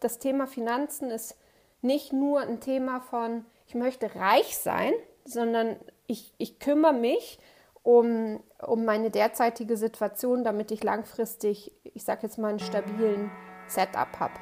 das Thema Finanzen ist nicht nur ein Thema von, ich möchte reich sein, sondern ich, ich kümmere mich um, um meine derzeitige Situation, damit ich langfristig, ich sage jetzt mal, einen stabilen Setup habe.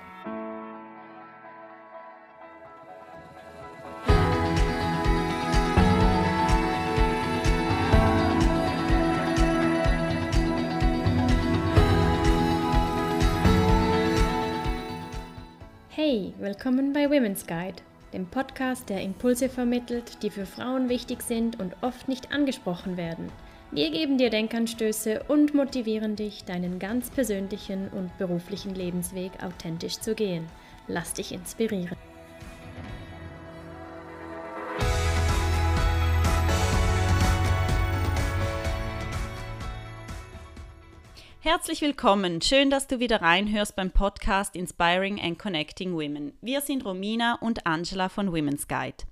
Willkommen bei Women's Guide, dem Podcast, der Impulse vermittelt, die für Frauen wichtig sind und oft nicht angesprochen werden. Wir geben dir Denkanstöße und motivieren dich, deinen ganz persönlichen und beruflichen Lebensweg authentisch zu gehen. Lass dich inspirieren. Herzlich willkommen. Schön, dass du wieder reinhörst beim Podcast Inspiring and Connecting Women. Wir sind Romina und Angela von Women's Guide.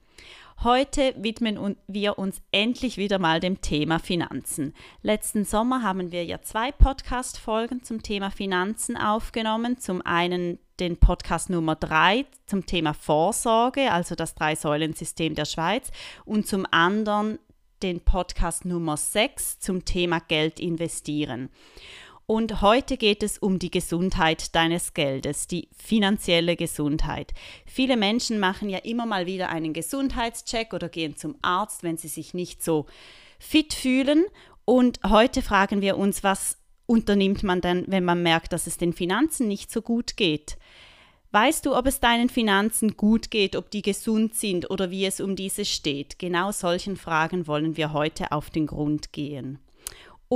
Heute widmen wir uns endlich wieder mal dem Thema Finanzen. Letzten Sommer haben wir ja zwei Podcast-Folgen zum Thema Finanzen aufgenommen. Zum einen den Podcast Nummer drei zum Thema Vorsorge, also das Drei-Säulen-System der Schweiz, und zum anderen den Podcast Nummer 6 zum Thema Geld investieren. Und heute geht es um die Gesundheit deines Geldes, die finanzielle Gesundheit. Viele Menschen machen ja immer mal wieder einen Gesundheitscheck oder gehen zum Arzt, wenn sie sich nicht so fit fühlen. Und heute fragen wir uns, was unternimmt man denn, wenn man merkt, dass es den Finanzen nicht so gut geht? Weißt du, ob es deinen Finanzen gut geht, ob die gesund sind oder wie es um diese steht? Genau solchen Fragen wollen wir heute auf den Grund gehen.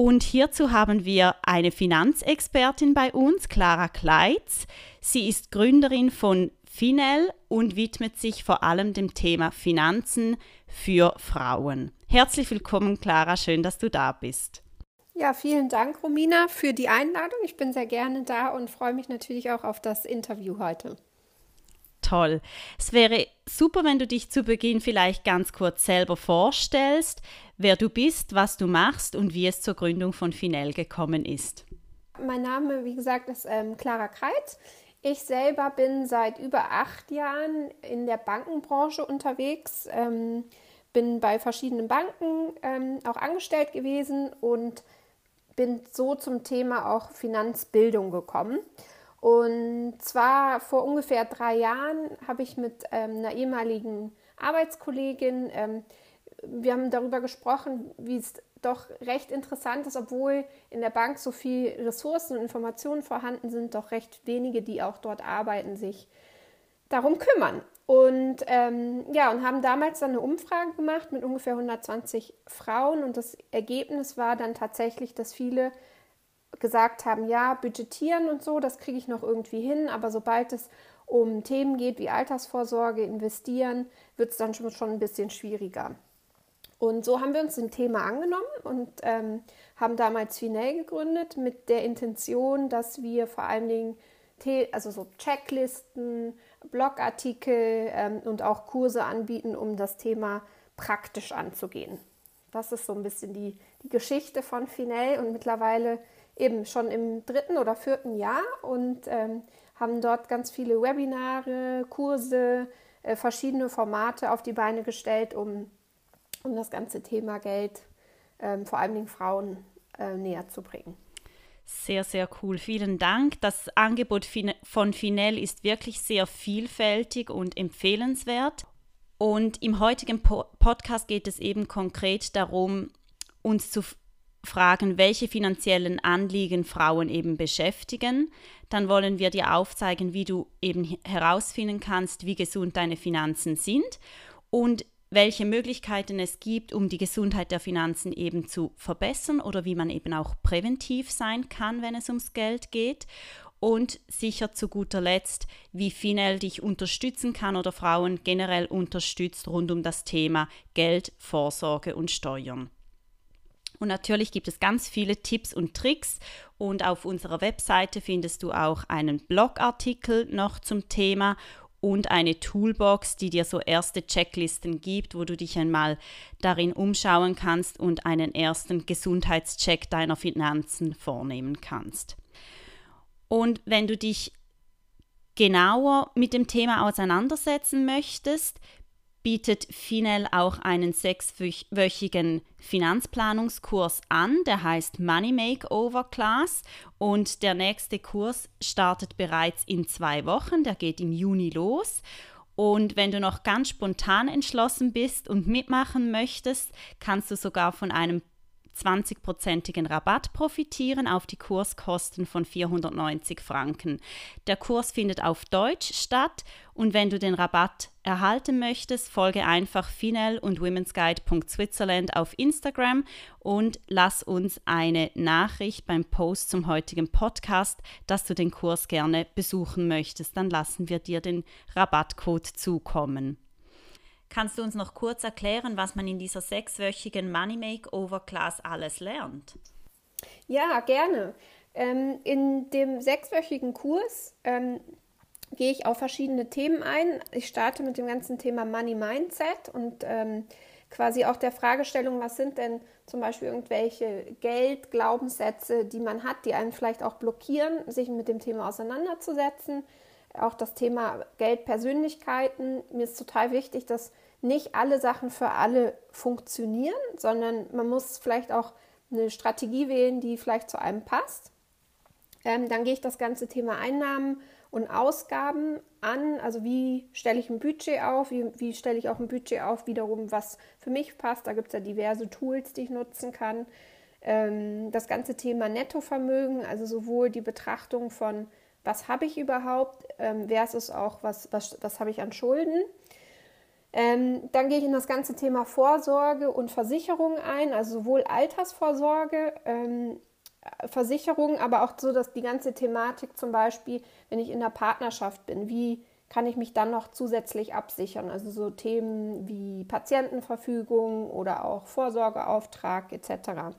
Und hierzu haben wir eine Finanzexpertin bei uns, Clara Kleitz. Sie ist Gründerin von Finel und widmet sich vor allem dem Thema Finanzen für Frauen. Herzlich willkommen, Clara. Schön, dass du da bist. Ja, vielen Dank, Romina, für die Einladung. Ich bin sehr gerne da und freue mich natürlich auch auf das Interview heute toll. Es wäre super, wenn du dich zu Beginn vielleicht ganz kurz selber vorstellst, wer du bist, was du machst und wie es zur Gründung von Finel gekommen ist. Mein Name, wie gesagt, ist ähm, Clara Kreitz. Ich selber bin seit über acht Jahren in der Bankenbranche unterwegs, ähm, bin bei verschiedenen Banken ähm, auch angestellt gewesen und bin so zum Thema auch Finanzbildung gekommen. Und zwar vor ungefähr drei Jahren habe ich mit ähm, einer ehemaligen Arbeitskollegin, ähm, wir haben darüber gesprochen, wie es doch recht interessant ist, obwohl in der Bank so viel Ressourcen und Informationen vorhanden sind, doch recht wenige, die auch dort arbeiten, sich darum kümmern. Und ähm, ja, und haben damals dann eine Umfrage gemacht mit ungefähr 120 Frauen und das Ergebnis war dann tatsächlich, dass viele gesagt haben, ja, budgetieren und so, das kriege ich noch irgendwie hin, aber sobald es um Themen geht wie Altersvorsorge, investieren, wird es dann schon, schon ein bisschen schwieriger. Und so haben wir uns dem Thema angenommen und ähm, haben damals Finell gegründet mit der Intention, dass wir vor allen Dingen also so Checklisten, Blogartikel ähm, und auch Kurse anbieten, um das Thema praktisch anzugehen. Das ist so ein bisschen die, die Geschichte von Finell und mittlerweile eben schon im dritten oder vierten Jahr und ähm, haben dort ganz viele Webinare, Kurse, äh, verschiedene Formate auf die Beine gestellt, um, um das ganze Thema Geld ähm, vor allem den Frauen äh, näher zu bringen. Sehr, sehr cool. Vielen Dank. Das Angebot von Finel ist wirklich sehr vielfältig und empfehlenswert. Und im heutigen Podcast geht es eben konkret darum, uns zu fragen, welche finanziellen Anliegen Frauen eben beschäftigen. Dann wollen wir dir aufzeigen, wie du eben herausfinden kannst, wie gesund deine Finanzen sind und welche Möglichkeiten es gibt, um die Gesundheit der Finanzen eben zu verbessern oder wie man eben auch präventiv sein kann, wenn es ums Geld geht. Und sicher zu guter Letzt, wie Finel dich unterstützen kann oder Frauen generell unterstützt rund um das Thema Geld, Vorsorge und Steuern. Und natürlich gibt es ganz viele Tipps und Tricks und auf unserer Webseite findest du auch einen Blogartikel noch zum Thema und eine Toolbox, die dir so erste Checklisten gibt, wo du dich einmal darin umschauen kannst und einen ersten Gesundheitscheck deiner Finanzen vornehmen kannst. Und wenn du dich genauer mit dem Thema auseinandersetzen möchtest, bietet Finel auch einen sechswöchigen Finanzplanungskurs an, der heißt Money Makeover Class und der nächste Kurs startet bereits in zwei Wochen, der geht im Juni los. Und wenn du noch ganz spontan entschlossen bist und mitmachen möchtest, kannst du sogar von einem 20-prozentigen Rabatt profitieren auf die Kurskosten von 490 Franken. Der Kurs findet auf Deutsch statt und wenn du den Rabatt erhalten möchtest, folge einfach finel und womensguide.switzerland auf Instagram und lass uns eine Nachricht beim Post zum heutigen Podcast, dass du den Kurs gerne besuchen möchtest. Dann lassen wir dir den Rabattcode zukommen. Kannst du uns noch kurz erklären, was man in dieser sechswöchigen Money Makeover Class alles lernt? Ja, gerne. Ähm, in dem sechswöchigen Kurs ähm, gehe ich auf verschiedene Themen ein. Ich starte mit dem ganzen Thema Money Mindset und ähm, quasi auch der Fragestellung, was sind denn zum Beispiel irgendwelche Geldglaubenssätze, die man hat, die einen vielleicht auch blockieren, sich mit dem Thema auseinanderzusetzen auch das Thema Geldpersönlichkeiten. Mir ist total wichtig, dass nicht alle Sachen für alle funktionieren, sondern man muss vielleicht auch eine Strategie wählen, die vielleicht zu einem passt. Ähm, dann gehe ich das ganze Thema Einnahmen und Ausgaben an. Also wie stelle ich ein Budget auf? Wie, wie stelle ich auch ein Budget auf, wiederum, was für mich passt? Da gibt es ja diverse Tools, die ich nutzen kann. Ähm, das ganze Thema Nettovermögen, also sowohl die Betrachtung von was habe ich überhaupt ähm, versus auch, was, was, was habe ich an Schulden. Ähm, dann gehe ich in das ganze Thema Vorsorge und Versicherung ein, also sowohl Altersvorsorge, ähm, Versicherung, aber auch so, dass die ganze Thematik zum Beispiel, wenn ich in der Partnerschaft bin, wie kann ich mich dann noch zusätzlich absichern? Also so Themen wie Patientenverfügung oder auch Vorsorgeauftrag etc.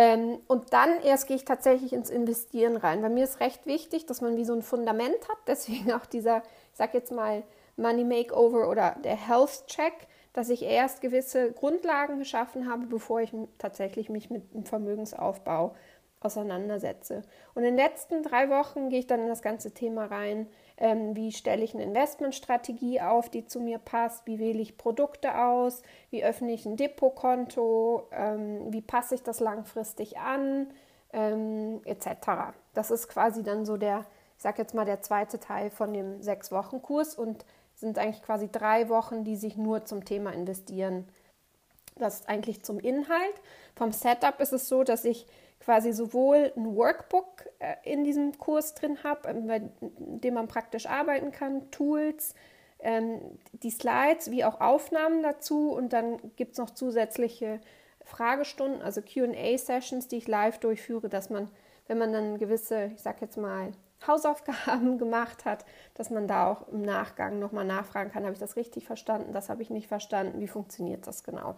Ähm, und dann erst gehe ich tatsächlich ins Investieren rein. Bei mir ist recht wichtig, dass man wie so ein Fundament hat. Deswegen auch dieser, ich sag jetzt mal, Money Makeover oder der Health Check, dass ich erst gewisse Grundlagen geschaffen habe, bevor ich tatsächlich mich mit dem Vermögensaufbau auseinandersetze. Und in den letzten drei Wochen gehe ich dann in das ganze Thema rein, ähm, wie stelle ich eine Investmentstrategie auf, die zu mir passt, wie wähle ich Produkte aus, wie öffne ich ein Depotkonto, ähm, wie passe ich das langfristig an, ähm, etc. Das ist quasi dann so der, ich sage jetzt mal, der zweite Teil von dem Sechs-Wochen-Kurs und sind eigentlich quasi drei Wochen, die sich nur zum Thema investieren. Das ist eigentlich zum Inhalt. Vom Setup ist es so, dass ich quasi sowohl ein Workbook äh, in diesem Kurs drin habe, ähm, mit dem man praktisch arbeiten kann, Tools, ähm, die Slides wie auch Aufnahmen dazu und dann gibt es noch zusätzliche Fragestunden, also QA-Sessions, die ich live durchführe, dass man, wenn man dann gewisse, ich sag jetzt mal, Hausaufgaben gemacht hat, dass man da auch im Nachgang nochmal nachfragen kann, habe ich das richtig verstanden, das habe ich nicht verstanden, wie funktioniert das genau.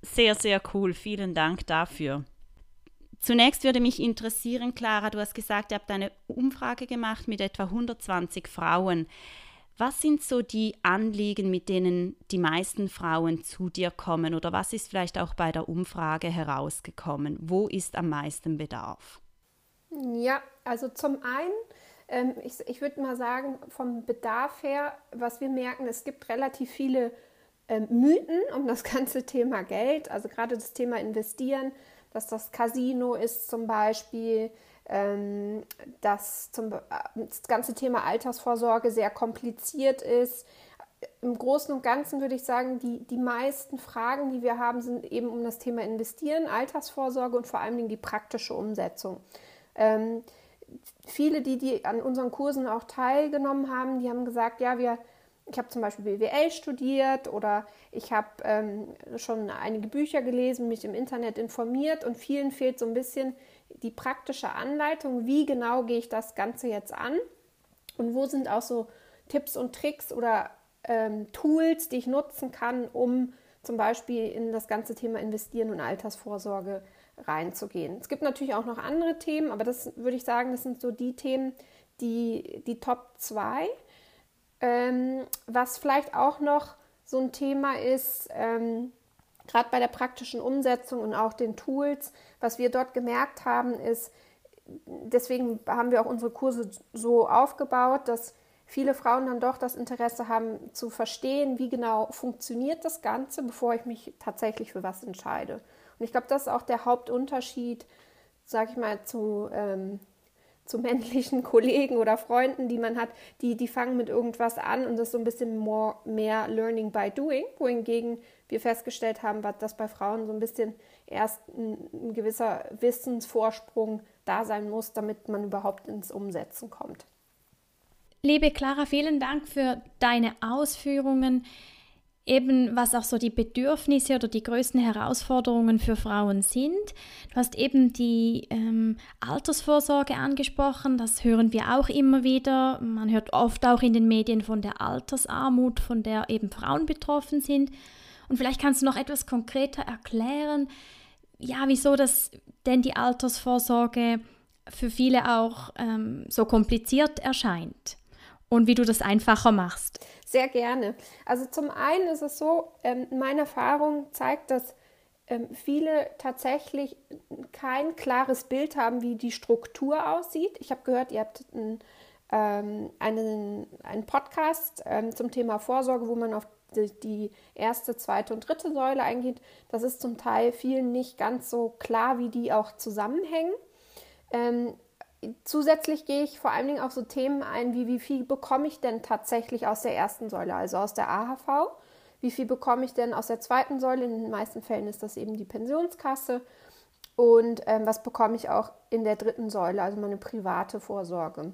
Sehr, sehr cool, vielen Dank dafür. Zunächst würde mich interessieren, Clara, du hast gesagt, ihr habt eine Umfrage gemacht mit etwa 120 Frauen. Was sind so die Anliegen, mit denen die meisten Frauen zu dir kommen? Oder was ist vielleicht auch bei der Umfrage herausgekommen? Wo ist am meisten Bedarf? Ja, also zum einen, ähm, ich, ich würde mal sagen, vom Bedarf her, was wir merken, es gibt relativ viele ähm, Mythen um das ganze Thema Geld, also gerade das Thema Investieren dass das Casino ist zum Beispiel, ähm, dass zum, das ganze Thema Altersvorsorge sehr kompliziert ist. Im Großen und Ganzen würde ich sagen, die, die meisten Fragen, die wir haben, sind eben um das Thema Investieren, Altersvorsorge und vor allen Dingen die praktische Umsetzung. Ähm, viele, die, die an unseren Kursen auch teilgenommen haben, die haben gesagt, ja, wir ich habe zum Beispiel BWL studiert oder ich habe ähm, schon einige Bücher gelesen, mich im Internet informiert und vielen fehlt so ein bisschen die praktische Anleitung, wie genau gehe ich das Ganze jetzt an und wo sind auch so Tipps und Tricks oder ähm, Tools, die ich nutzen kann, um zum Beispiel in das ganze Thema Investieren und Altersvorsorge reinzugehen. Es gibt natürlich auch noch andere Themen, aber das würde ich sagen, das sind so die Themen, die, die Top 2. Ähm, was vielleicht auch noch so ein Thema ist, ähm, gerade bei der praktischen Umsetzung und auch den Tools, was wir dort gemerkt haben, ist, deswegen haben wir auch unsere Kurse so aufgebaut, dass viele Frauen dann doch das Interesse haben zu verstehen, wie genau funktioniert das Ganze, bevor ich mich tatsächlich für was entscheide. Und ich glaube, das ist auch der Hauptunterschied, sage ich mal, zu, ähm, zu männlichen Kollegen oder Freunden, die man hat, die, die fangen mit irgendwas an und das ist so ein bisschen more, mehr Learning by Doing, wohingegen wir festgestellt haben, dass bei Frauen so ein bisschen erst ein, ein gewisser Wissensvorsprung da sein muss, damit man überhaupt ins Umsetzen kommt. Liebe Clara, vielen Dank für deine Ausführungen, eben was auch so die Bedürfnisse oder die größten Herausforderungen für Frauen sind. Du hast eben die ähm, Altersvorsorge angesprochen, das hören wir auch immer wieder. Man hört oft auch in den Medien von der Altersarmut, von der eben Frauen betroffen sind. Und vielleicht kannst du noch etwas konkreter erklären, ja, wieso das denn die Altersvorsorge für viele auch ähm, so kompliziert erscheint und wie du das einfacher machst. Sehr gerne. Also zum einen ist es so, ähm, meine Erfahrung zeigt, dass ähm, viele tatsächlich kein klares Bild haben, wie die Struktur aussieht. Ich habe gehört, ihr habt einen, ähm, einen, einen Podcast ähm, zum Thema Vorsorge, wo man auf die, die erste, zweite und dritte Säule eingeht. Das ist zum Teil vielen nicht ganz so klar, wie die auch zusammenhängen. Zusätzlich gehe ich vor allen Dingen auf so Themen ein, wie wie viel bekomme ich denn tatsächlich aus der ersten Säule, also aus der AHV? Wie viel bekomme ich denn aus der zweiten Säule? In den meisten Fällen ist das eben die Pensionskasse. Und ähm, was bekomme ich auch in der dritten Säule, also meine private Vorsorge?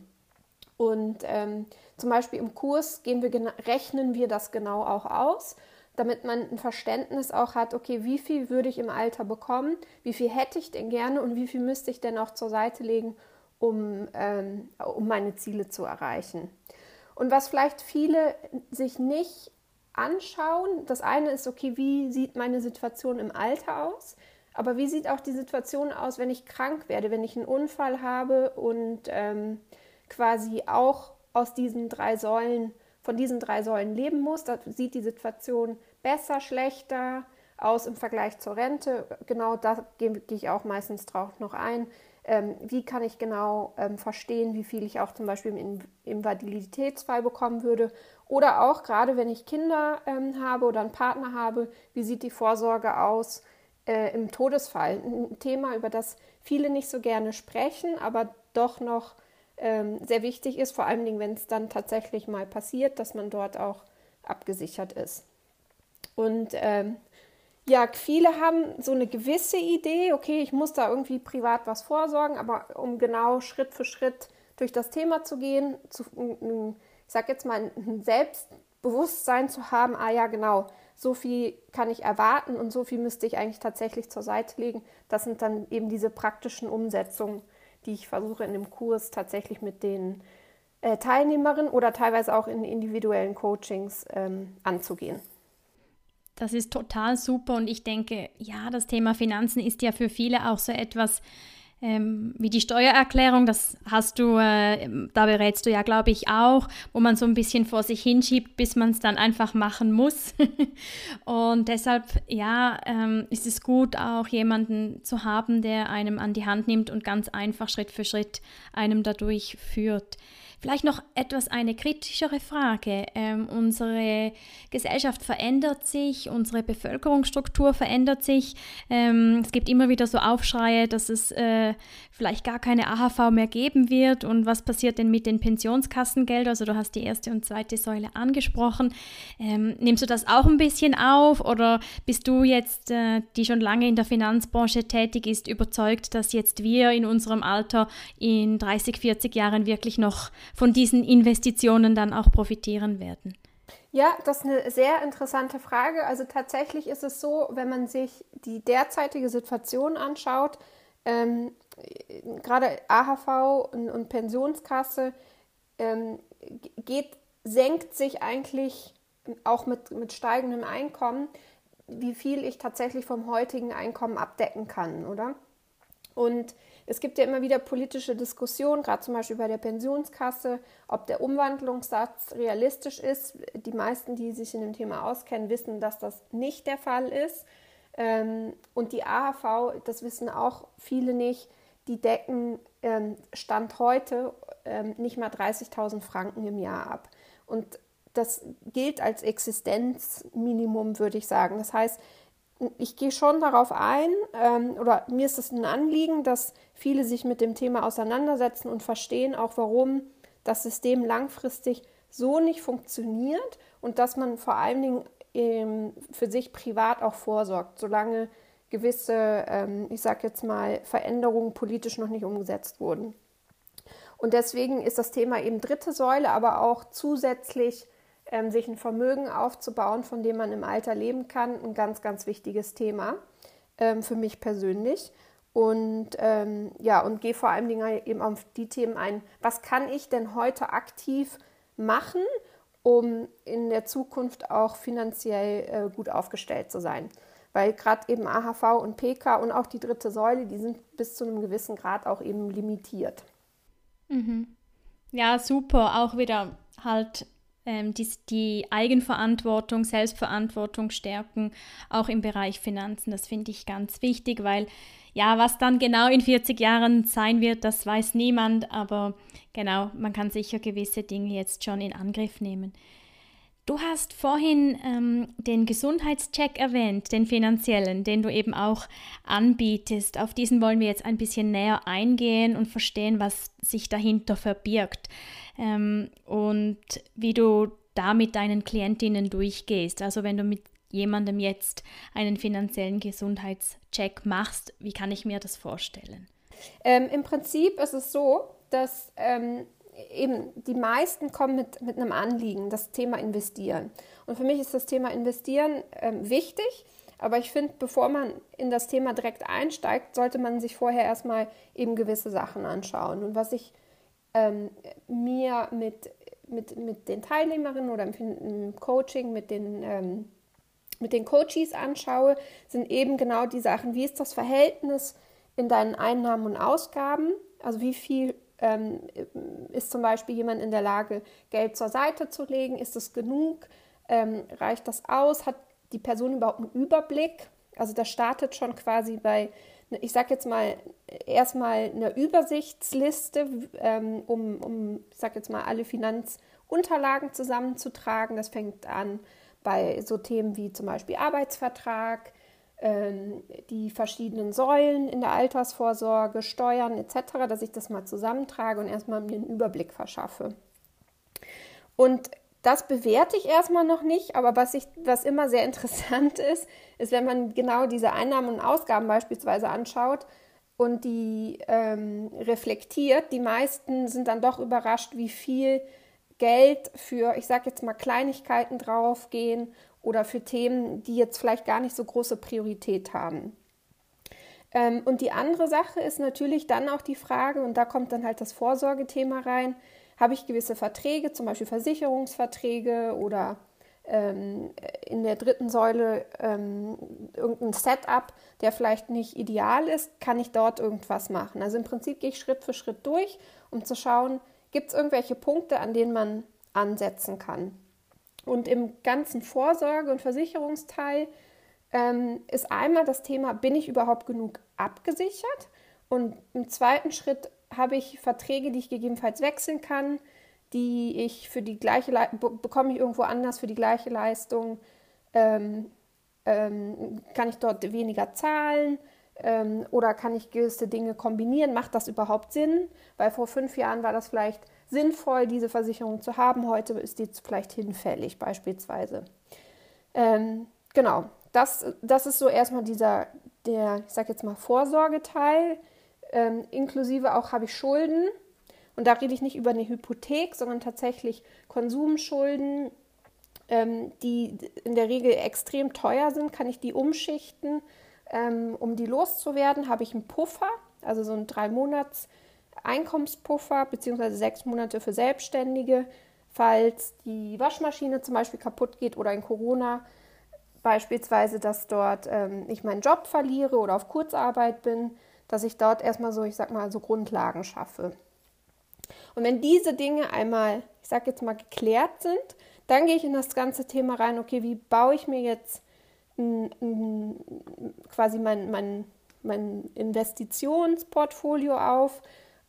Und ähm, zum Beispiel im Kurs wir, rechnen wir das genau auch aus, damit man ein Verständnis auch hat, okay, wie viel würde ich im Alter bekommen, wie viel hätte ich denn gerne und wie viel müsste ich denn auch zur Seite legen, um, ähm, um meine Ziele zu erreichen. Und was vielleicht viele sich nicht anschauen, das eine ist, okay, wie sieht meine Situation im Alter aus? Aber wie sieht auch die Situation aus, wenn ich krank werde, wenn ich einen Unfall habe und ähm, quasi auch aus diesen drei Säulen, von diesen drei Säulen leben muss? Da sieht die Situation besser, schlechter aus im Vergleich zur Rente. Genau da gehe, gehe ich auch meistens drauf noch ein ähm, wie kann ich genau ähm, verstehen, wie viel ich auch zum Beispiel im Invaliditätsfall bekommen würde. Oder auch gerade wenn ich Kinder ähm, habe oder einen Partner habe, wie sieht die Vorsorge aus äh, im Todesfall? Ein Thema, über das viele nicht so gerne sprechen, aber doch noch ähm, sehr wichtig ist, vor allen Dingen, wenn es dann tatsächlich mal passiert, dass man dort auch abgesichert ist. Und ähm, ja, viele haben so eine gewisse Idee, okay, ich muss da irgendwie privat was vorsorgen, aber um genau Schritt für Schritt durch das Thema zu gehen, zu, ich sag jetzt mal, ein Selbstbewusstsein zu haben, ah ja, genau, so viel kann ich erwarten und so viel müsste ich eigentlich tatsächlich zur Seite legen. Das sind dann eben diese praktischen Umsetzungen, die ich versuche in dem Kurs tatsächlich mit den äh, Teilnehmerinnen oder teilweise auch in individuellen Coachings ähm, anzugehen. Das ist total super und ich denke, ja, das Thema Finanzen ist ja für viele auch so etwas ähm, wie die Steuererklärung. Das hast du, äh, da berätst du ja, glaube ich, auch, wo man so ein bisschen vor sich hinschiebt, bis man es dann einfach machen muss. und deshalb, ja, ähm, ist es gut, auch jemanden zu haben, der einem an die Hand nimmt und ganz einfach Schritt für Schritt einem dadurch führt. Vielleicht noch etwas eine kritischere Frage. Ähm, unsere Gesellschaft verändert sich, unsere Bevölkerungsstruktur verändert sich. Ähm, es gibt immer wieder so Aufschreie, dass es äh, vielleicht gar keine AHV mehr geben wird. Und was passiert denn mit den Pensionskassengeldern? Also du hast die erste und zweite Säule angesprochen. Ähm, nimmst du das auch ein bisschen auf oder bist du jetzt, äh, die schon lange in der Finanzbranche tätig ist, überzeugt, dass jetzt wir in unserem Alter in 30, 40 Jahren wirklich noch von diesen Investitionen dann auch profitieren werden? Ja, das ist eine sehr interessante Frage. Also tatsächlich ist es so, wenn man sich die derzeitige Situation anschaut, ähm, gerade AHV und, und Pensionskasse ähm, geht, senkt sich eigentlich auch mit, mit steigendem Einkommen, wie viel ich tatsächlich vom heutigen Einkommen abdecken kann, oder? Und es gibt ja immer wieder politische Diskussionen, gerade zum Beispiel bei der Pensionskasse, ob der Umwandlungssatz realistisch ist. Die meisten, die sich in dem Thema auskennen, wissen, dass das nicht der Fall ist. Ähm, und die AHV, das wissen auch viele nicht, die decken ähm, Stand heute ähm, nicht mal 30.000 Franken im Jahr ab. Und das gilt als Existenzminimum, würde ich sagen. Das heißt, ich gehe schon darauf ein, ähm, oder mir ist es ein Anliegen, dass viele sich mit dem Thema auseinandersetzen und verstehen auch, warum das System langfristig so nicht funktioniert und dass man vor allen Dingen ähm, für sich privat auch vorsorgt, solange gewisse, ähm, ich sage jetzt mal, Veränderungen politisch noch nicht umgesetzt wurden. Und deswegen ist das Thema eben dritte Säule, aber auch zusätzlich ähm, sich ein Vermögen aufzubauen, von dem man im Alter leben kann, ein ganz, ganz wichtiges Thema ähm, für mich persönlich. Und ähm, ja, und gehe vor Dingen eben auf die Themen ein, was kann ich denn heute aktiv machen, um in der Zukunft auch finanziell äh, gut aufgestellt zu sein. Weil gerade eben AHV und PK und auch die dritte Säule, die sind bis zu einem gewissen Grad auch eben limitiert. Mhm. Ja, super. Auch wieder halt ähm, die, die Eigenverantwortung, Selbstverantwortung stärken, auch im Bereich Finanzen. Das finde ich ganz wichtig, weil ja, was dann genau in 40 Jahren sein wird, das weiß niemand, aber genau, man kann sicher gewisse Dinge jetzt schon in Angriff nehmen. Du hast vorhin ähm, den Gesundheitscheck erwähnt, den finanziellen, den du eben auch anbietest. Auf diesen wollen wir jetzt ein bisschen näher eingehen und verstehen, was sich dahinter verbirgt ähm, und wie du da mit deinen Klientinnen durchgehst. Also wenn du mit jemandem jetzt einen finanziellen Gesundheitscheck machst, wie kann ich mir das vorstellen? Ähm, Im Prinzip ist es so, dass ähm, eben die meisten kommen mit, mit einem Anliegen, das Thema investieren. Und für mich ist das Thema investieren ähm, wichtig, aber ich finde, bevor man in das Thema direkt einsteigt, sollte man sich vorher erstmal eben gewisse Sachen anschauen. Und was ich ähm, mir mit, mit, mit den Teilnehmerinnen oder im, im Coaching mit den, ähm, mit den Coaches anschaue, sind eben genau die Sachen, wie ist das Verhältnis in deinen Einnahmen und Ausgaben, also wie viel ähm, ist zum Beispiel jemand in der Lage, Geld zur Seite zu legen? Ist es genug? Ähm, reicht das aus? Hat die Person überhaupt einen Überblick? Also das startet schon quasi bei, ich sage jetzt mal, erstmal eine Übersichtsliste, ähm, um, um, ich sage jetzt mal, alle Finanzunterlagen zusammenzutragen. Das fängt an bei so Themen wie zum Beispiel Arbeitsvertrag, ähm, die verschiedenen Säulen in der Altersvorsorge, Steuern etc., dass ich das mal zusammentrage und erstmal mir einen Überblick verschaffe. Und das bewerte ich erstmal noch nicht, aber was, ich, was immer sehr interessant ist, ist, wenn man genau diese Einnahmen und Ausgaben beispielsweise anschaut und die ähm, reflektiert. Die meisten sind dann doch überrascht, wie viel Geld für, ich sage jetzt mal, Kleinigkeiten draufgehen oder für Themen, die jetzt vielleicht gar nicht so große Priorität haben. Ähm, und die andere Sache ist natürlich dann auch die Frage, und da kommt dann halt das Vorsorgethema rein, habe ich gewisse Verträge, zum Beispiel Versicherungsverträge oder ähm, in der dritten Säule ähm, irgendein Setup, der vielleicht nicht ideal ist, kann ich dort irgendwas machen. Also im Prinzip gehe ich Schritt für Schritt durch, um zu schauen, gibt es irgendwelche Punkte, an denen man ansetzen kann. Und im ganzen Vorsorge- und Versicherungsteil ähm, ist einmal das Thema, bin ich überhaupt genug abgesichert? Und im zweiten Schritt habe ich Verträge, die ich gegebenenfalls wechseln kann, die ich für die gleiche Le bekomme ich irgendwo anders für die gleiche Leistung, ähm, ähm, kann ich dort weniger zahlen ähm, oder kann ich gewisse Dinge kombinieren? Macht das überhaupt Sinn? Weil vor fünf Jahren war das vielleicht sinnvoll, diese Versicherung zu haben. Heute ist die vielleicht hinfällig beispielsweise. Ähm, genau, das, das ist so erstmal dieser, der, ich sage jetzt mal, Vorsorgeteil. Ähm, inklusive auch habe ich Schulden. Und da rede ich nicht über eine Hypothek, sondern tatsächlich Konsumschulden, ähm, die in der Regel extrem teuer sind. Kann ich die umschichten, ähm, um die loszuwerden? Habe ich einen Puffer, also so ein drei Monats Einkommenspuffer bzw. sechs Monate für Selbstständige, falls die Waschmaschine zum Beispiel kaputt geht oder in Corona beispielsweise, dass dort ähm, ich meinen Job verliere oder auf Kurzarbeit bin, dass ich dort erstmal so, ich sag mal, so Grundlagen schaffe. Und wenn diese Dinge einmal, ich sag jetzt mal, geklärt sind, dann gehe ich in das ganze Thema rein, okay, wie baue ich mir jetzt n, n, quasi mein, mein mein Investitionsportfolio auf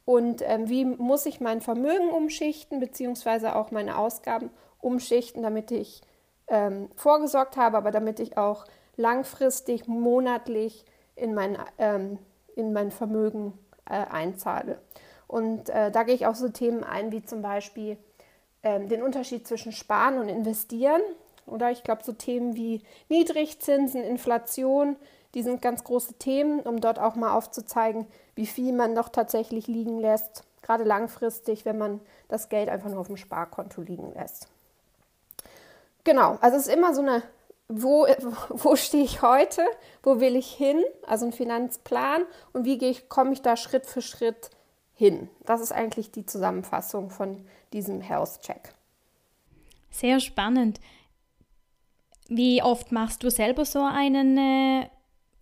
und ähm, wie muss ich mein Vermögen umschichten, beziehungsweise auch meine Ausgaben umschichten, damit ich ähm, vorgesorgt habe, aber damit ich auch langfristig, monatlich in mein, ähm, in mein Vermögen äh, einzahle. Und äh, da gehe ich auch so Themen ein, wie zum Beispiel ähm, den Unterschied zwischen Sparen und Investieren. Oder ich glaube, so Themen wie Niedrigzinsen, Inflation, die sind ganz große Themen, um dort auch mal aufzuzeigen, wie viel man doch tatsächlich liegen lässt, gerade langfristig, wenn man das Geld einfach nur auf dem Sparkonto liegen lässt. Genau, also es ist immer so eine, wo, wo stehe ich heute, wo will ich hin, also ein Finanzplan und wie gehe ich, komme ich da Schritt für Schritt hin. Das ist eigentlich die Zusammenfassung von diesem Health Check. Sehr spannend. Wie oft machst du selber so einen äh,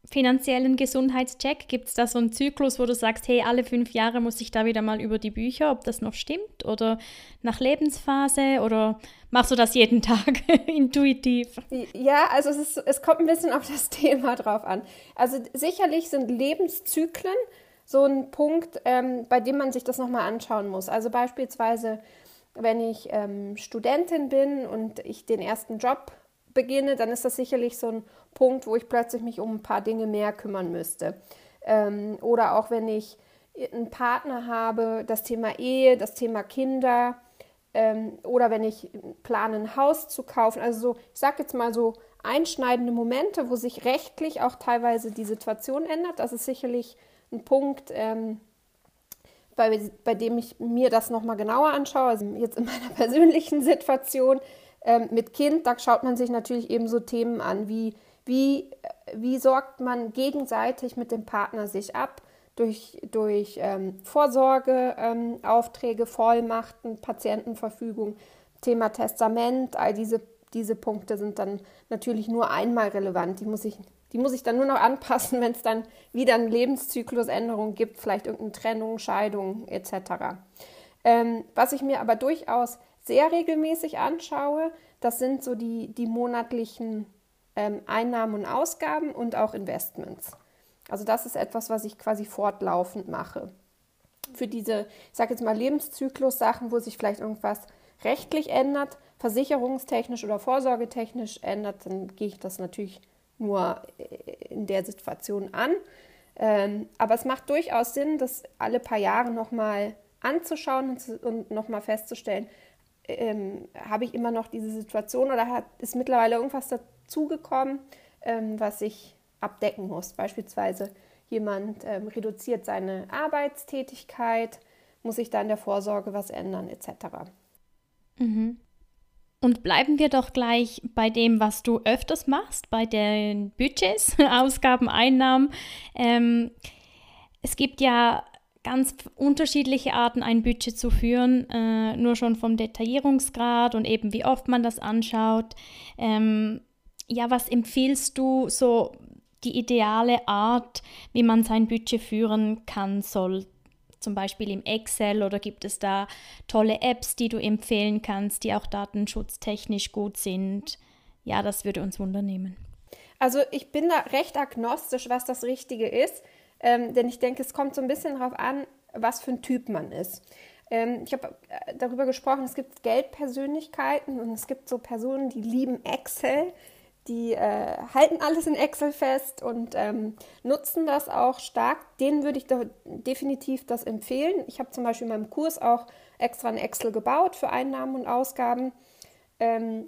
finanziellen Gesundheitscheck? Gibt es da so einen Zyklus, wo du sagst, hey, alle fünf Jahre muss ich da wieder mal über die Bücher, ob das noch stimmt? Oder nach Lebensphase? Oder machst du das jeden Tag intuitiv? Ja, also es, ist, es kommt ein bisschen auf das Thema drauf an. Also sicherlich sind Lebenszyklen so ein Punkt, ähm, bei dem man sich das nochmal anschauen muss. Also beispielsweise, wenn ich ähm, Studentin bin und ich den ersten Job beginne, dann ist das sicherlich so ein Punkt, wo ich plötzlich mich um ein paar Dinge mehr kümmern müsste. Ähm, oder auch wenn ich einen Partner habe, das Thema Ehe, das Thema Kinder ähm, oder wenn ich plane, ein Haus zu kaufen. Also so, ich sage jetzt mal so einschneidende Momente, wo sich rechtlich auch teilweise die Situation ändert. Das ist sicherlich ein Punkt, ähm, bei, bei dem ich mir das nochmal genauer anschaue. Also jetzt in meiner persönlichen Situation ähm, mit Kind, da schaut man sich natürlich eben so Themen an, wie, wie, wie sorgt man gegenseitig mit dem Partner sich ab durch, durch ähm, Vorsorgeaufträge, ähm, Vollmachten, Patientenverfügung, Thema Testament, all diese, diese Punkte sind dann natürlich nur einmal relevant. Die muss ich, die muss ich dann nur noch anpassen, wenn es dann wieder eine Lebenszyklusänderung gibt, vielleicht irgendeine Trennung, Scheidung etc. Ähm, was ich mir aber durchaus sehr regelmäßig anschaue, das sind so die, die monatlichen ähm, Einnahmen und Ausgaben und auch Investments. Also das ist etwas, was ich quasi fortlaufend mache. Für diese, ich sage jetzt mal Lebenszyklus-Sachen, wo sich vielleicht irgendwas rechtlich ändert, versicherungstechnisch oder vorsorgetechnisch ändert, dann gehe ich das natürlich nur äh, in der Situation an. Ähm, aber es macht durchaus Sinn, das alle paar Jahre nochmal anzuschauen und, und nochmal festzustellen, ähm, habe ich immer noch diese Situation oder hat, ist mittlerweile irgendwas dazugekommen, ähm, was ich abdecken muss. Beispielsweise jemand ähm, reduziert seine Arbeitstätigkeit, muss sich da in der Vorsorge was ändern, etc. Mhm. Und bleiben wir doch gleich bei dem, was du öfters machst, bei den Budgets, Ausgaben, Einnahmen. Ähm, es gibt ja ganz unterschiedliche Arten, ein Budget zu führen, äh, nur schon vom Detaillierungsgrad und eben wie oft man das anschaut. Ähm, ja, was empfiehlst du so die ideale Art, wie man sein Budget führen kann, soll? Zum Beispiel im Excel oder gibt es da tolle Apps, die du empfehlen kannst, die auch datenschutztechnisch gut sind? Ja, das würde uns wundernehmen. Also ich bin da recht agnostisch, was das Richtige ist. Ähm, denn ich denke, es kommt so ein bisschen darauf an, was für ein Typ man ist. Ähm, ich habe äh, darüber gesprochen, es gibt Geldpersönlichkeiten und es gibt so Personen, die lieben Excel, die äh, halten alles in Excel fest und ähm, nutzen das auch stark. Denen würde ich definitiv das empfehlen. Ich habe zum Beispiel in meinem Kurs auch extra ein Excel gebaut für Einnahmen und Ausgaben. Ähm,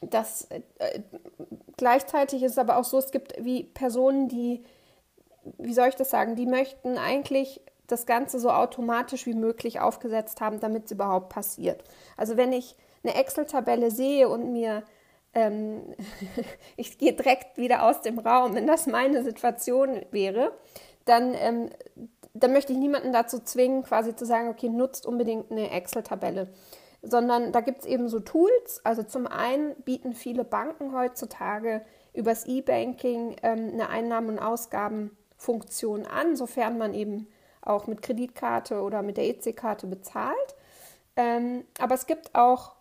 das, äh, gleichzeitig ist es aber auch so, es gibt wie Personen, die wie soll ich das sagen, die möchten eigentlich das Ganze so automatisch wie möglich aufgesetzt haben, damit es überhaupt passiert. Also wenn ich eine Excel-Tabelle sehe und mir, ähm, ich gehe direkt wieder aus dem Raum, wenn das meine Situation wäre, dann, ähm, dann möchte ich niemanden dazu zwingen, quasi zu sagen, okay, nutzt unbedingt eine Excel-Tabelle. Sondern da gibt es eben so Tools. Also zum einen bieten viele Banken heutzutage übers E-Banking ähm, eine Einnahmen- und Ausgaben Funktion an, sofern man eben auch mit Kreditkarte oder mit der EC-Karte bezahlt. Ähm, aber es gibt auch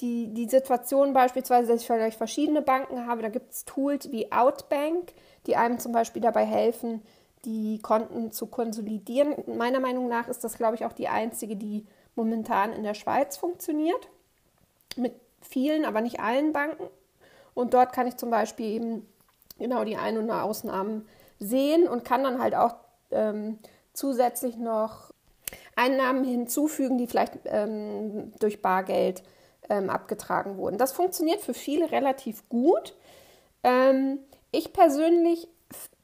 die, die Situation beispielsweise, dass ich vielleicht verschiedene Banken habe, da gibt es Tools wie Outbank, die einem zum Beispiel dabei helfen, die Konten zu konsolidieren. Meiner Meinung nach ist das, glaube ich, auch die einzige, die momentan in der Schweiz funktioniert. Mit vielen, aber nicht allen Banken. Und dort kann ich zum Beispiel eben genau die Ein- und Ausnahmen sehen und kann dann halt auch ähm, zusätzlich noch Einnahmen hinzufügen, die vielleicht ähm, durch Bargeld ähm, abgetragen wurden. Das funktioniert für viele relativ gut. Ähm, ich persönlich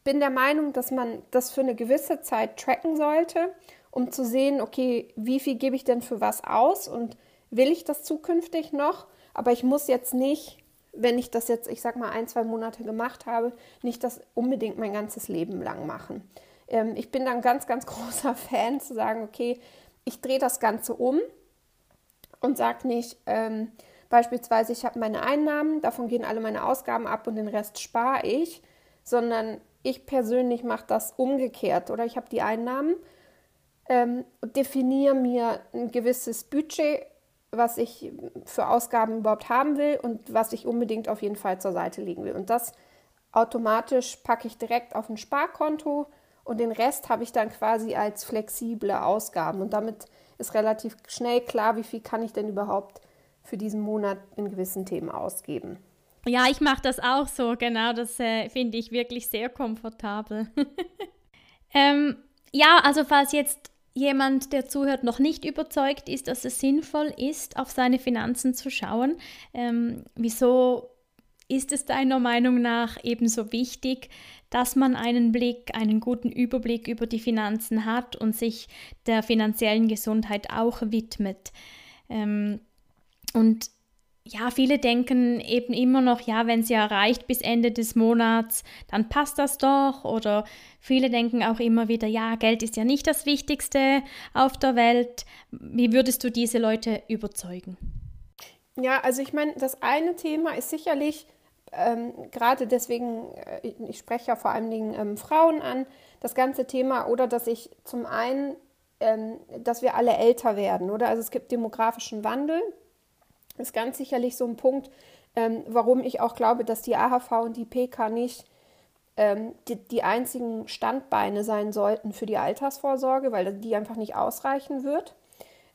bin der Meinung, dass man das für eine gewisse Zeit tracken sollte, um zu sehen, okay, wie viel gebe ich denn für was aus und will ich das zukünftig noch? Aber ich muss jetzt nicht, wenn ich das jetzt, ich sag mal, ein, zwei Monate gemacht habe, nicht das unbedingt mein ganzes Leben lang machen. Ähm, ich bin dann ganz, ganz großer Fan zu sagen, okay, ich drehe das Ganze um und sage nicht, ähm, beispielsweise, ich habe meine Einnahmen, davon gehen alle meine Ausgaben ab und den Rest spare ich, sondern ich persönlich mache das umgekehrt oder ich habe die Einnahmen, ähm, definiere mir ein gewisses Budget, was ich für Ausgaben überhaupt haben will und was ich unbedingt auf jeden Fall zur Seite legen will. Und das automatisch packe ich direkt auf ein Sparkonto und den Rest habe ich dann quasi als flexible Ausgaben. Und damit ist relativ schnell klar, wie viel kann ich denn überhaupt für diesen Monat in gewissen Themen ausgeben. Ja, ich mache das auch so, genau. Das äh, finde ich wirklich sehr komfortabel. ähm, ja, also falls jetzt jemand, der zuhört, noch nicht überzeugt ist, dass es sinnvoll ist, auf seine Finanzen zu schauen, ähm, wieso ist es deiner Meinung nach ebenso wichtig, dass man einen Blick, einen guten Überblick über die Finanzen hat und sich der finanziellen Gesundheit auch widmet? Ähm, und ja, viele denken eben immer noch, ja, wenn sie erreicht bis Ende des Monats, dann passt das doch. Oder viele denken auch immer wieder, ja, Geld ist ja nicht das Wichtigste auf der Welt. Wie würdest du diese Leute überzeugen? Ja, also ich meine, das eine Thema ist sicherlich, ähm, gerade deswegen, äh, ich spreche ja vor allen Dingen ähm, Frauen an, das ganze Thema, oder dass ich zum einen, ähm, dass wir alle älter werden, oder? Also es gibt demografischen Wandel ist ganz sicherlich so ein Punkt, ähm, warum ich auch glaube, dass die AHV und die PK nicht ähm, die, die, einzigen Standbeine sein sollten für die Altersvorsorge, weil die einfach nicht ausreichen wird.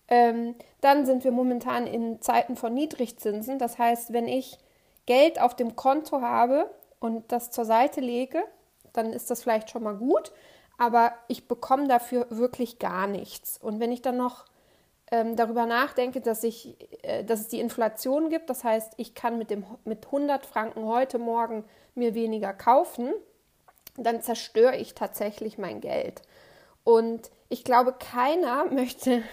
Ähm, dann sind wir momentan in Zeiten von Niedrigzinsen. Das heißt, wenn ich Geld auf dem Konto habe und das zur Seite lege, dann ist das vielleicht schon mal gut, aber ich bekomme dafür wirklich gar nichts. Und wenn ich dann noch ähm, darüber nachdenke, dass, ich, äh, dass es die Inflation gibt, das heißt, ich kann mit, dem, mit 100 Franken heute Morgen mir weniger kaufen, dann zerstöre ich tatsächlich mein Geld. Und ich glaube, keiner möchte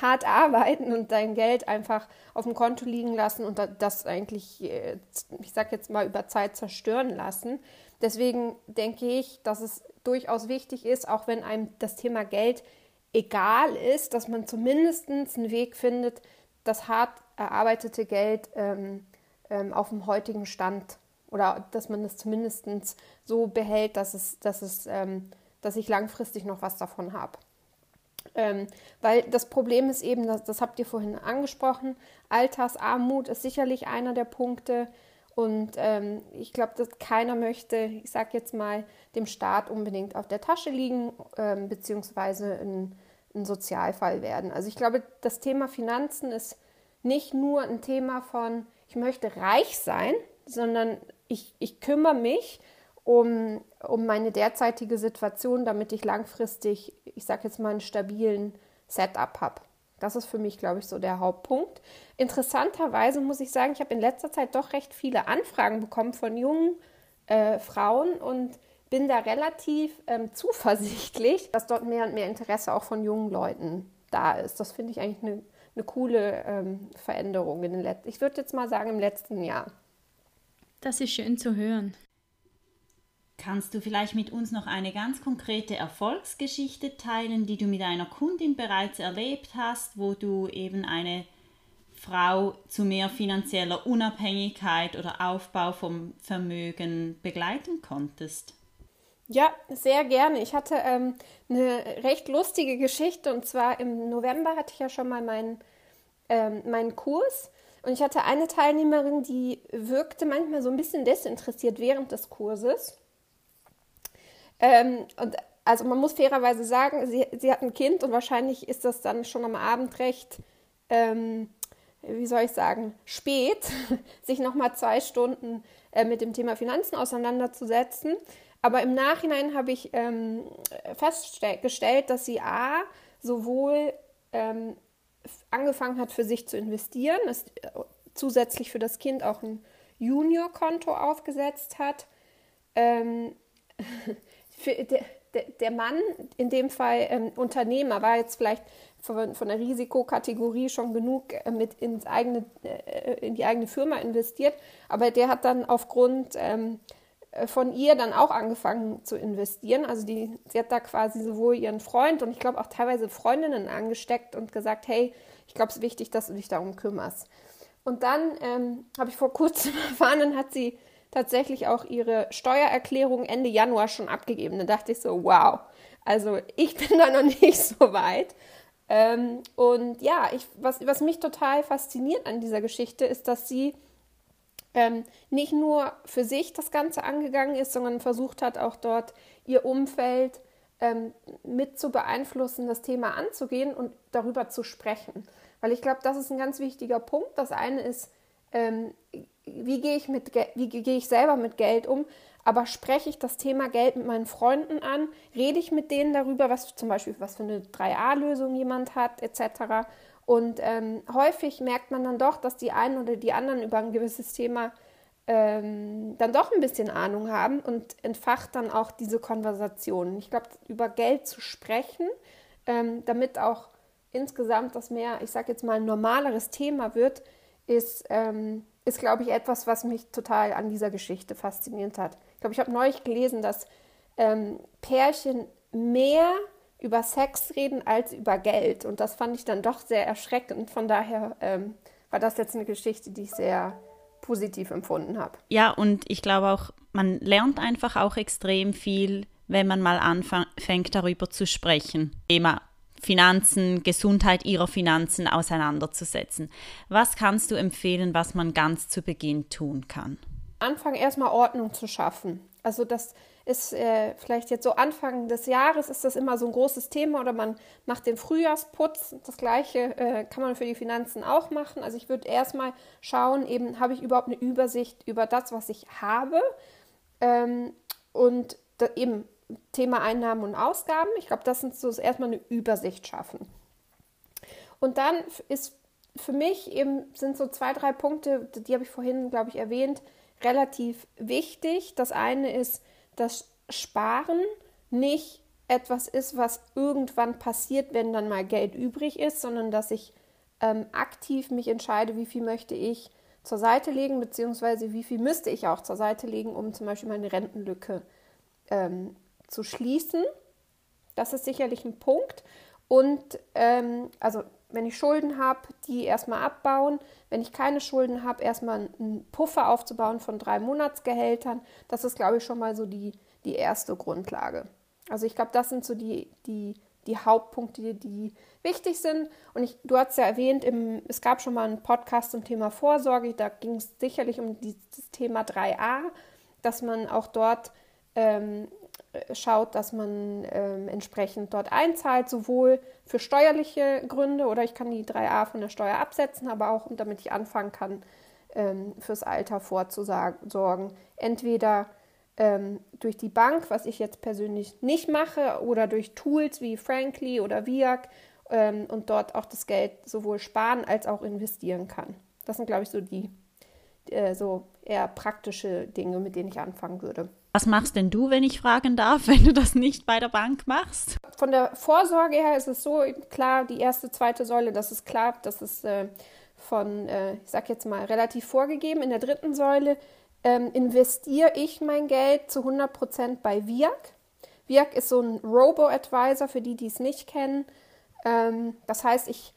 hart arbeiten und dein Geld einfach auf dem Konto liegen lassen und das eigentlich, äh, ich sage jetzt mal, über Zeit zerstören lassen. Deswegen denke ich, dass es durchaus wichtig ist, auch wenn einem das Thema Geld egal ist, dass man zumindest einen Weg findet, das hart erarbeitete Geld ähm, ähm, auf dem heutigen Stand oder dass man es zumindest so behält, dass, es, dass, es, ähm, dass ich langfristig noch was davon habe. Ähm, weil das Problem ist eben, das, das habt ihr vorhin angesprochen, Altersarmut ist sicherlich einer der Punkte. Und ähm, ich glaube, dass keiner möchte, ich sage jetzt mal, dem Staat unbedingt auf der Tasche liegen, ähm, beziehungsweise ein, ein Sozialfall werden. Also ich glaube, das Thema Finanzen ist nicht nur ein Thema von, ich möchte reich sein, sondern ich, ich kümmere mich um, um meine derzeitige Situation, damit ich langfristig, ich sage jetzt mal, einen stabilen Setup habe. Das ist für mich, glaube ich, so der Hauptpunkt. Interessanterweise muss ich sagen, ich habe in letzter Zeit doch recht viele Anfragen bekommen von jungen äh, Frauen und bin da relativ ähm, zuversichtlich, dass dort mehr und mehr Interesse auch von jungen Leuten da ist. Das finde ich eigentlich eine, eine coole ähm, Veränderung in den letzten, ich würde jetzt mal sagen, im letzten Jahr. Das ist schön zu hören. Kannst du vielleicht mit uns noch eine ganz konkrete Erfolgsgeschichte teilen, die du mit einer Kundin bereits erlebt hast, wo du eben eine Frau zu mehr finanzieller Unabhängigkeit oder Aufbau vom Vermögen begleiten konntest? Ja, sehr gerne. Ich hatte ähm, eine recht lustige Geschichte und zwar im November hatte ich ja schon mal meinen ähm, meinen Kurs. Und ich hatte eine Teilnehmerin, die wirkte manchmal so ein bisschen desinteressiert während des Kurses. Ähm, und also man muss fairerweise sagen, sie, sie hat ein Kind und wahrscheinlich ist das dann schon am Abend recht, ähm, wie soll ich sagen, spät, sich nochmal zwei Stunden äh, mit dem Thema Finanzen auseinanderzusetzen. Aber im Nachhinein habe ich ähm, festgestellt, dass sie A, sowohl ähm, angefangen hat, für sich zu investieren, dass, äh, zusätzlich für das Kind auch ein Junior-Konto aufgesetzt hat. Ähm, der, der, Mann, in dem Fall ähm, Unternehmer, war jetzt vielleicht von, von der Risikokategorie schon genug äh, mit ins eigene, äh, in die eigene Firma investiert, aber der hat dann aufgrund ähm, äh, von ihr dann auch angefangen zu investieren. Also die, sie hat da quasi sowohl ihren Freund und ich glaube auch teilweise Freundinnen angesteckt und gesagt, hey, ich glaube, es ist wichtig, dass du dich darum kümmerst. Und dann ähm, habe ich vor kurzem erfahren, dann hat sie tatsächlich auch ihre Steuererklärung Ende Januar schon abgegeben. Da dachte ich so, wow, also ich bin da noch nicht so weit. Ähm, und ja, ich, was, was mich total fasziniert an dieser Geschichte ist, dass sie ähm, nicht nur für sich das Ganze angegangen ist, sondern versucht hat, auch dort ihr Umfeld ähm, mit zu beeinflussen, das Thema anzugehen und darüber zu sprechen. Weil ich glaube, das ist ein ganz wichtiger Punkt. Das eine ist, ähm, wie gehe ich, mit, wie gehe ich selber mit Geld um, aber spreche ich das Thema Geld mit meinen Freunden an, rede ich mit denen darüber, was zum Beispiel, was für eine 3a-Lösung jemand hat, etc. Und ähm, häufig merkt man dann doch, dass die einen oder die anderen über ein gewisses Thema ähm, dann doch ein bisschen Ahnung haben und entfacht dann auch diese Konversationen. Ich glaube, über Geld zu sprechen, ähm, damit auch insgesamt das mehr, ich sage jetzt mal, ein normaleres Thema wird, ist, ähm, ist glaube ich, etwas, was mich total an dieser Geschichte fasziniert hat. Ich glaube, ich habe neulich gelesen, dass ähm, Pärchen mehr über Sex reden als über Geld. Und das fand ich dann doch sehr erschreckend. Von daher ähm, war das jetzt eine Geschichte, die ich sehr positiv empfunden habe. Ja, und ich glaube auch, man lernt einfach auch extrem viel, wenn man mal anfängt, darüber zu sprechen. Thema Finanzen, Gesundheit ihrer Finanzen auseinanderzusetzen. Was kannst du empfehlen, was man ganz zu Beginn tun kann? Anfang erstmal Ordnung zu schaffen. Also das ist äh, vielleicht jetzt so Anfang des Jahres ist das immer so ein großes Thema oder man macht den Frühjahrsputz. Das gleiche äh, kann man für die Finanzen auch machen. Also ich würde erstmal schauen, eben habe ich überhaupt eine Übersicht über das, was ich habe ähm, und da, eben Thema Einnahmen und Ausgaben. Ich glaube, das sind so erstmal eine Übersicht schaffen. Und dann ist für mich eben sind so zwei, drei Punkte, die habe ich vorhin, glaube ich, erwähnt, relativ wichtig. Das eine ist, dass Sparen nicht etwas ist, was irgendwann passiert, wenn dann mal Geld übrig ist, sondern dass ich ähm, aktiv mich entscheide, wie viel möchte ich zur Seite legen, beziehungsweise wie viel müsste ich auch zur Seite legen, um zum Beispiel meine Rentenlücke ähm, zu schließen. Das ist sicherlich ein Punkt. Und ähm, also wenn ich Schulden habe, die erstmal abbauen. Wenn ich keine Schulden habe, erstmal einen Puffer aufzubauen von drei Monatsgehältern. Das ist, glaube ich, schon mal so die, die erste Grundlage. Also ich glaube, das sind so die, die, die Hauptpunkte, die, die wichtig sind. Und ich, du hast ja erwähnt, im, es gab schon mal einen Podcast zum Thema Vorsorge. Da ging es sicherlich um das Thema 3a, dass man auch dort ähm, schaut, dass man ähm, entsprechend dort einzahlt, sowohl für steuerliche Gründe oder ich kann die 3a von der Steuer absetzen, aber auch damit ich anfangen kann, ähm, fürs Alter vorzusorgen. Entweder ähm, durch die Bank, was ich jetzt persönlich nicht mache, oder durch Tools wie Frankly oder Viag ähm, und dort auch das Geld sowohl sparen als auch investieren kann. Das sind, glaube ich, so die äh, so eher praktische Dinge, mit denen ich anfangen würde. Was machst denn du, wenn ich fragen darf, wenn du das nicht bei der Bank machst? Von der Vorsorge her ist es so klar, die erste, zweite Säule, das ist klar, das ist äh, von, äh, ich sag jetzt mal, relativ vorgegeben. In der dritten Säule ähm, investiere ich mein Geld zu 100% bei VIAC. VIAC ist so ein Robo-Advisor für die, die es nicht kennen. Ähm, das heißt, ich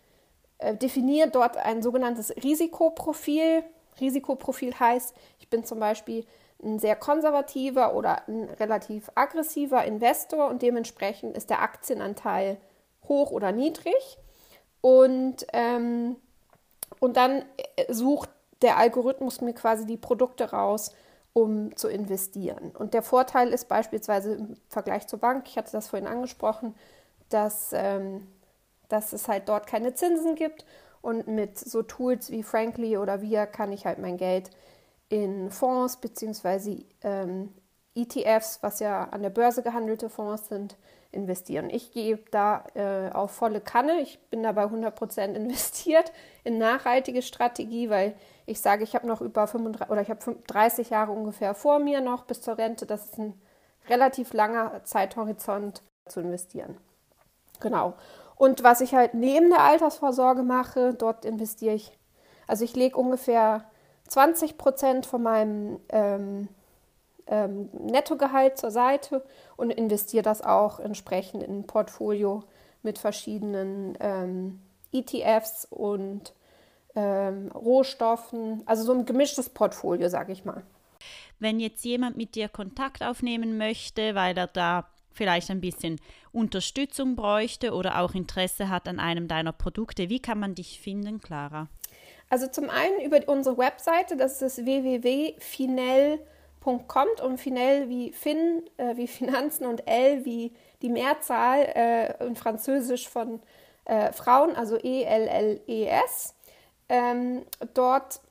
äh, definiere dort ein sogenanntes Risikoprofil. Risikoprofil heißt, ich bin zum Beispiel ein sehr konservativer oder ein relativ aggressiver Investor und dementsprechend ist der Aktienanteil hoch oder niedrig. Und ähm, Und dann äh, sucht der Algorithmus mir quasi die Produkte raus, um zu investieren. Und der Vorteil ist beispielsweise im Vergleich zur Bank, ich hatte das vorhin angesprochen, dass, ähm, dass es halt dort keine Zinsen gibt. Und mit so Tools wie Frankly oder VIA kann ich halt mein Geld in Fonds bzw. Ähm, ETFs, was ja an der Börse gehandelte Fonds sind, investieren. Ich gehe da äh, auf volle Kanne. Ich bin dabei 100% investiert in nachhaltige Strategie, weil ich sage, ich habe noch über 35 oder ich habe 30 Jahre ungefähr vor mir noch bis zur Rente. Das ist ein relativ langer Zeithorizont zu investieren. Genau. Und was ich halt neben der Altersvorsorge mache, dort investiere ich, also ich lege ungefähr 20 Prozent von meinem ähm, ähm, Nettogehalt zur Seite und investiere das auch entsprechend in ein Portfolio mit verschiedenen ähm, ETFs und ähm, Rohstoffen, also so ein gemischtes Portfolio, sage ich mal. Wenn jetzt jemand mit dir Kontakt aufnehmen möchte, weil er da vielleicht ein bisschen Unterstützung bräuchte oder auch Interesse hat an einem deiner Produkte, wie kann man dich finden, Clara? Also zum einen über unsere Webseite, das ist www.finell.com und Finell wie Fin, äh, wie Finanzen und L wie die Mehrzahl äh, in Französisch von äh, Frauen, also E-L-L-E-S. Ähm, dort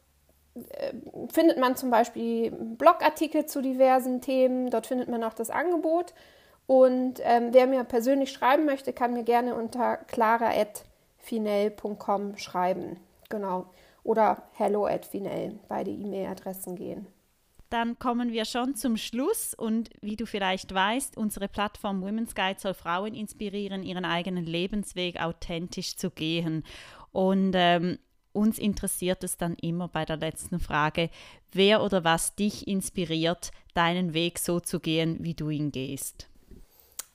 äh, findet man zum Beispiel Blogartikel zu diversen Themen, dort findet man auch das Angebot. Und ähm, wer mir persönlich schreiben möchte, kann mir gerne unter clara.finell.com schreiben. Genau. Oder hello.finell, beide E-Mail-Adressen gehen dann kommen wir schon zum Schluss und wie du vielleicht weißt, unsere Plattform Women's Guide soll Frauen inspirieren, ihren eigenen Lebensweg authentisch zu gehen. Und ähm, uns interessiert es dann immer bei der letzten Frage, wer oder was dich inspiriert, deinen Weg so zu gehen, wie du ihn gehst.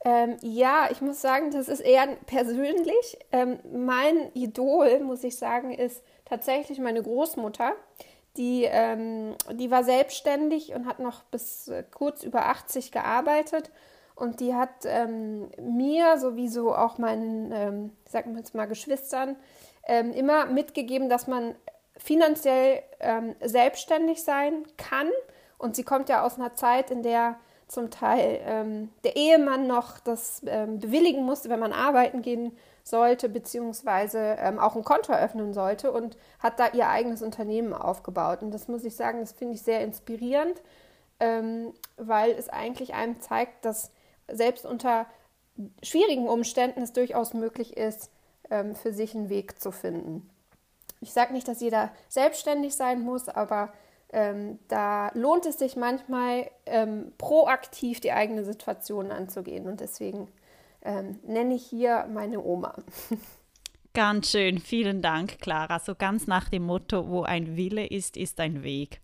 Ähm, ja, ich muss sagen, das ist eher persönlich. Ähm, mein Idol, muss ich sagen, ist tatsächlich meine Großmutter. Die, ähm, die war selbstständig und hat noch bis äh, kurz über 80 gearbeitet. Und die hat ähm, mir, sowieso auch meinen, ähm, sagen wir jetzt mal, Geschwistern, ähm, immer mitgegeben, dass man finanziell ähm, selbstständig sein kann. Und sie kommt ja aus einer Zeit, in der zum Teil ähm, der Ehemann noch das ähm, bewilligen musste, wenn man arbeiten gehen sollte, beziehungsweise ähm, auch ein Konto eröffnen sollte und hat da ihr eigenes Unternehmen aufgebaut. Und das muss ich sagen, das finde ich sehr inspirierend, ähm, weil es eigentlich einem zeigt, dass selbst unter schwierigen Umständen es durchaus möglich ist, ähm, für sich einen Weg zu finden. Ich sage nicht, dass jeder selbstständig sein muss, aber ähm, da lohnt es sich manchmal ähm, proaktiv die eigene Situation anzugehen. Und deswegen ähm, nenne ich hier meine Oma. Ganz schön, vielen Dank, Clara. So ganz nach dem Motto, wo ein Wille ist, ist ein Weg.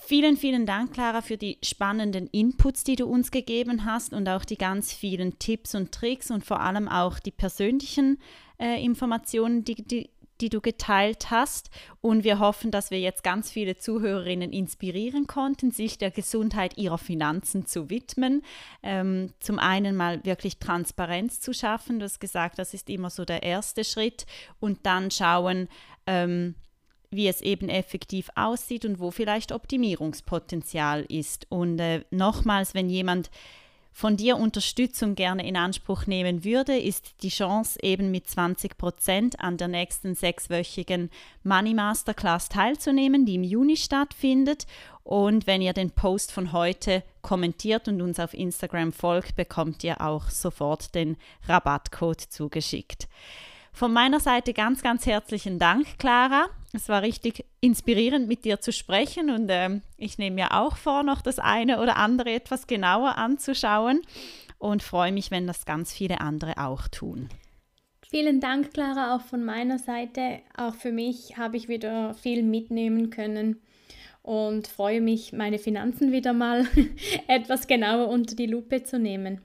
Vielen, vielen Dank, Clara, für die spannenden Inputs, die du uns gegeben hast und auch die ganz vielen Tipps und Tricks und vor allem auch die persönlichen äh, Informationen, die, die, die du geteilt hast. Und wir hoffen, dass wir jetzt ganz viele Zuhörerinnen inspirieren konnten, sich der Gesundheit ihrer Finanzen zu widmen. Ähm, zum einen mal wirklich Transparenz zu schaffen. Du hast gesagt, das ist immer so der erste Schritt. Und dann schauen, ähm, wie es eben effektiv aussieht und wo vielleicht Optimierungspotenzial ist. Und äh, nochmals, wenn jemand von dir Unterstützung gerne in Anspruch nehmen würde, ist die Chance eben mit 20 Prozent an der nächsten sechswöchigen Money Masterclass teilzunehmen, die im Juni stattfindet. Und wenn ihr den Post von heute kommentiert und uns auf Instagram folgt, bekommt ihr auch sofort den Rabattcode zugeschickt. Von meiner Seite ganz, ganz herzlichen Dank, Clara. Es war richtig inspirierend, mit dir zu sprechen und ähm, ich nehme mir auch vor, noch das eine oder andere etwas genauer anzuschauen und freue mich, wenn das ganz viele andere auch tun. Vielen Dank, Clara, auch von meiner Seite. Auch für mich habe ich wieder viel mitnehmen können und freue mich, meine Finanzen wieder mal etwas genauer unter die Lupe zu nehmen.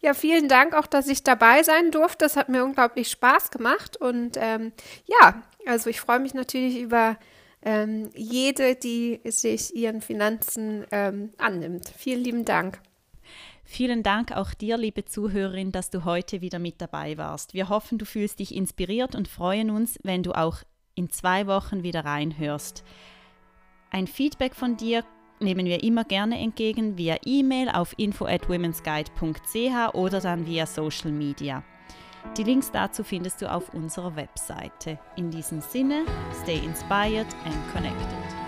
Ja, vielen Dank auch, dass ich dabei sein durfte. Das hat mir unglaublich Spaß gemacht. Und ähm, ja, also ich freue mich natürlich über ähm, jede, die sich ihren Finanzen ähm, annimmt. Vielen lieben Dank. Vielen Dank auch dir, liebe Zuhörerin, dass du heute wieder mit dabei warst. Wir hoffen, du fühlst dich inspiriert und freuen uns, wenn du auch in zwei Wochen wieder reinhörst. Ein Feedback von dir nehmen wir immer gerne entgegen via E-Mail auf info at womensguide.ch oder dann via Social Media. Die Links dazu findest du auf unserer Webseite. In diesem Sinne, stay inspired and connected.